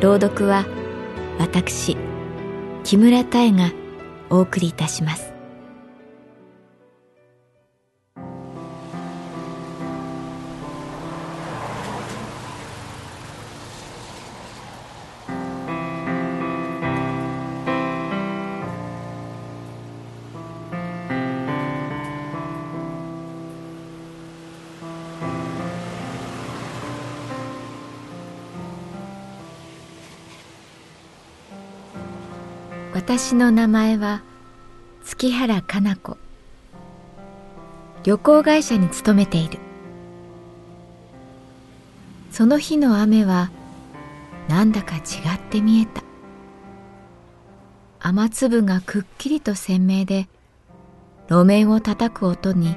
朗読は私木村多江がお送りいたします。私の名前は月原かな子。旅行会社に勤めている。その日の雨はなんだか違って見えた。雨粒がくっきりと鮮明で路面を叩く音に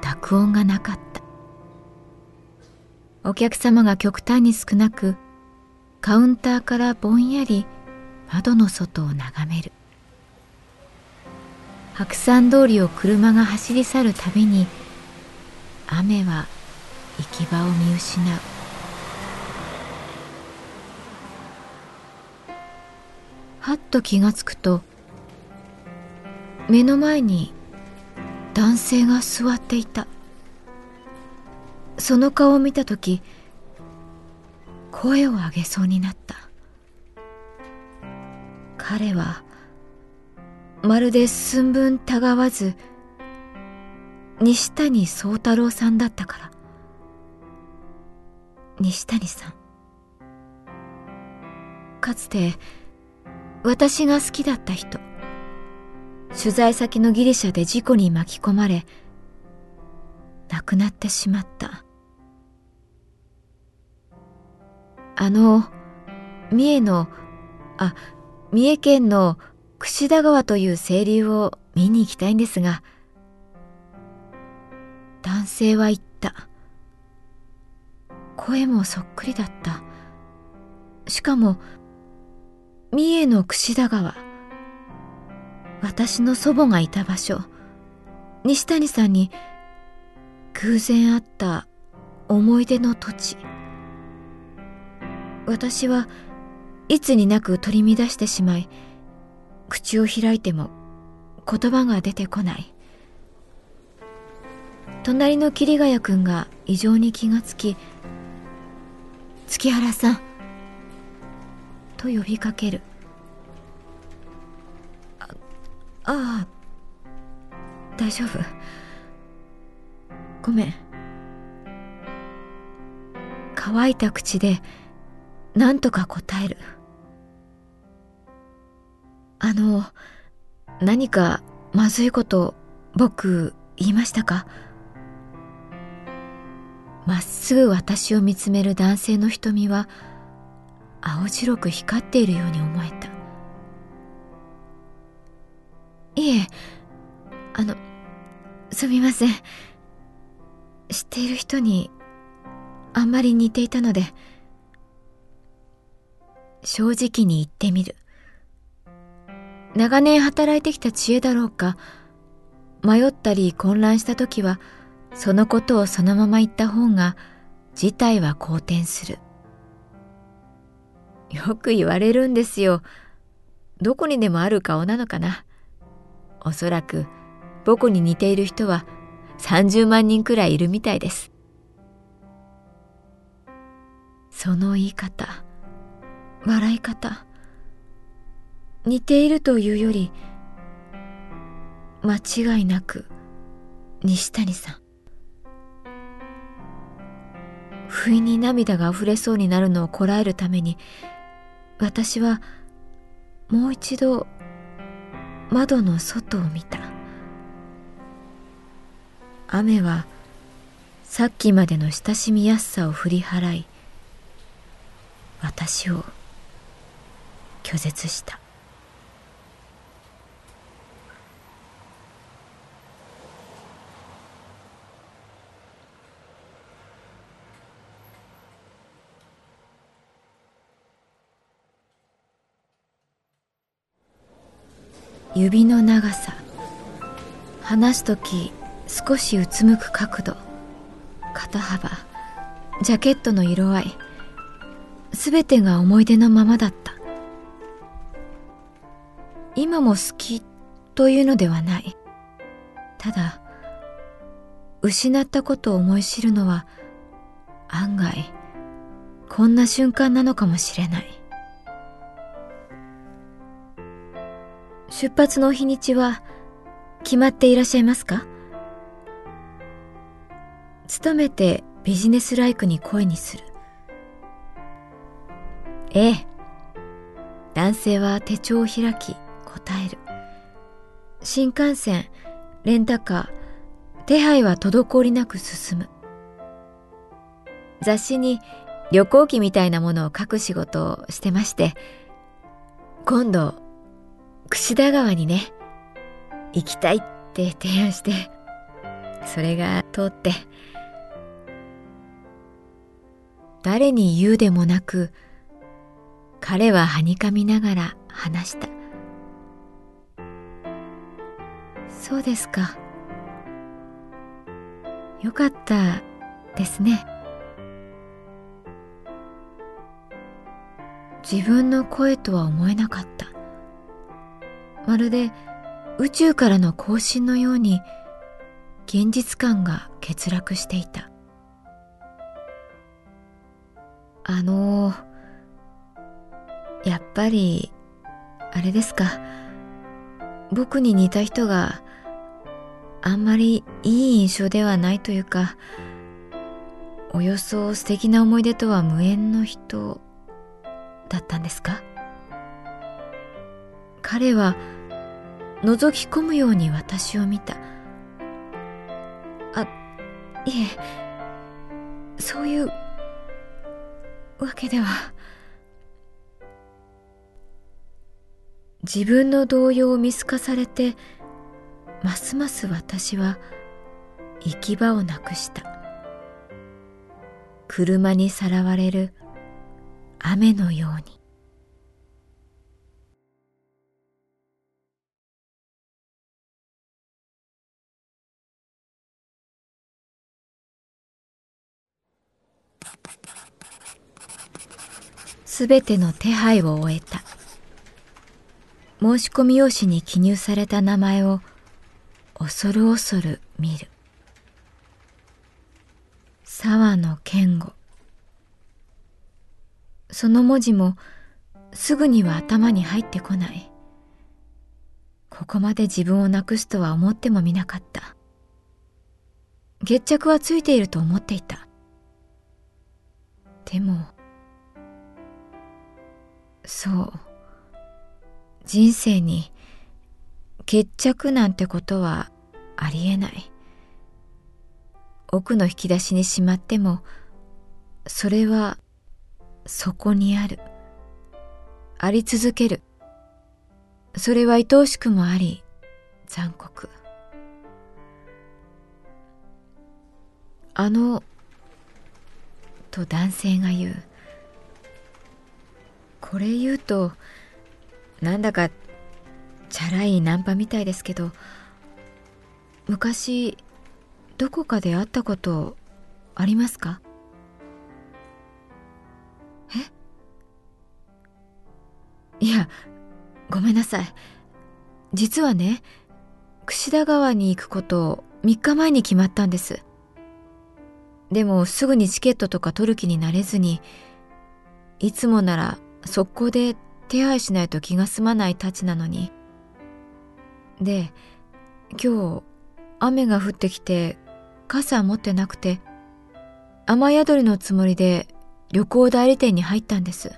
濁音がなかった。お客様が極端に少なくカウンターからぼんやり窓の外を眺める。白山通りを車が走り去るたびに雨は行き場を見失う。はっと気がつくと目の前に男性が座っていた。その顔を見た時声を上げそうになった。彼はまるで寸分たがわず西谷宗太郎さんだったから。西谷さん。かつて私が好きだった人。取材先のギリシャで事故に巻き込まれ亡くなってしまった。あの三重のあ三重県の櫛田川という清流を見に行きたいんですが、男性は言った。声もそっくりだった。しかも、三重の櫛田川。私の祖母がいた場所。西谷さんに偶然会った思い出の土地。私はいつになく取り乱してしまい、口を開いても言葉が出てこない。隣の桐ヶ谷君が異常に気がつき、月原さん、と呼びかける。あ、ああ、大丈夫。ごめん。乾いた口で何とか答える。あの、何かまずいこと僕言いましたか？まっすぐ私を見つめる男性の瞳は青白く光っているように思えた。いえ、あの、すみません。知っている人にあんまり似ていたので、正直に言ってみる。長年働いてきた知恵だろうか。迷ったり混乱した時はそのことをそのまま言った方が事態は好転する。よく言われるんですよ。どこにでもある顔なのかな。おそらく僕に似ている人は30万人くらいいるみたいです。その言い方笑い方。似ているというより間違いなく西谷さん。不意に涙が溢れそうになるのをこらえるために私はもう一度窓の外を見た。雨はさっきまでの親しみやすさを振り払い私を拒絶した。指の長さ。話す時少しうつむく角度。肩幅。ジャケットの色合い。全てが思い出のままだった。今も好きというのではない。ただ失ったことを思い知るのは案外こんな瞬間なのかもしれない。出発の日にちは決まっていらっしゃいますか？努めてビジネスライクに声にする。ええ。男性は手帳を開き答える。新幹線、レンタカー、手配は滞りなく進む。雑誌に旅行記みたいなものを書く仕事をしてまして、今度、櫛田川にね、行きたいって提案して、それが通って、誰に言うでもなく、彼ははにかみながら話した。そうですか。よかったですね。自分の声とは思えなかった。まるで宇宙からの更新のように現実感が欠落していた。あのやっぱりあれですか僕に似た人があんまりいい印象ではないというかおよそ素敵な思い出とは無縁の人だったんですか彼は覗き込むように私を見た。あいえそういうわけでは。自分の動揺を見透かされてますます私は行き場をなくした。車にさらわれる雨のように。すべての手配を終えた。申し込み用紙に記入された名前を恐る恐る見る。沢野健吾。その文字もすぐには頭に入ってこない。ここまで自分をなくすとは思ってもみなかった。決着はついていると思っていた。でも、そう。人生に決着なんてことはありえない。奥の引き出しにしまってもそれはそこにある。あり続ける。それは愛おしくもあり残酷。あのと男性が言う。これ言うとなんだかチャラいナンパみたいですけど昔どこかで会ったことありますか？え？いやごめんなさい。実はね櫛田川に行くこと3日前に決まったんです。でもすぐにチケットとか取る気になれずにいつもなら速攻で手配しないと気が済まないたちなのに。で、今日雨が降ってきて傘持ってなくて雨宿りのつもりで旅行代理店に入ったんです。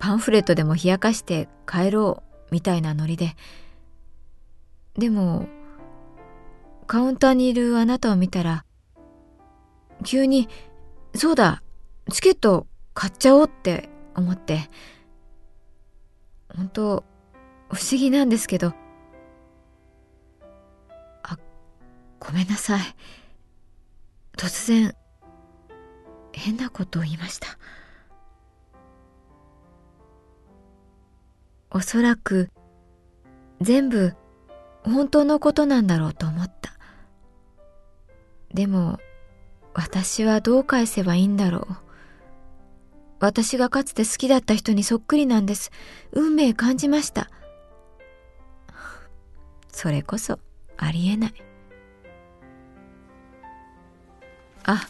パンフレットでも冷やかして帰ろうみたいなノリで。でも、カウンターにいるあなたを見たら、急に、そうだ、チケット買っちゃおうって思って、本当不思議なんですけど、あ、ごめんなさい。突然、変なことを言いました。おそらく全部本当のことなんだろうと思った。でも私はどう返せばいいんだろう。私がかつて好きだった人にそっくりなんです。運命感じました。それこそありえない。あ、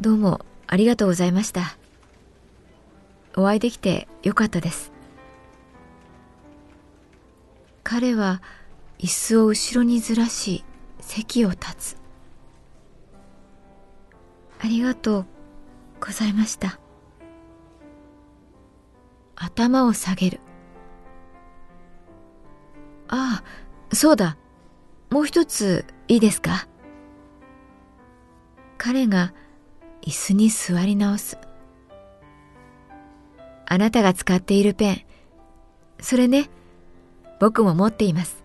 どうもありがとうございました。お会いできてよかったです。彼は椅子を後ろにずらし席を立つ。ありがとうございました。頭を下げる。ああ、そうだ。もう一ついいですか？彼が椅子に座り直す。あなたが使っているペン。それね、僕も持っています。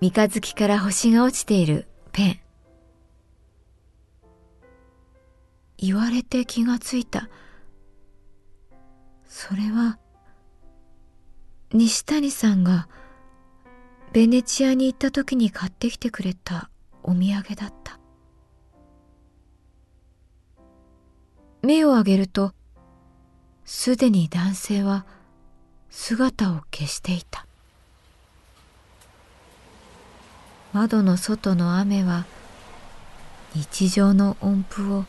三日月から星が落ちているペン。言われて気がついた。それは、西谷さんがベネチアに行った時に買ってきてくれたお土産だった。目を上げると、すでに男性は姿を消していた。窓の外の雨は日常の音符を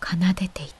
奏でていた。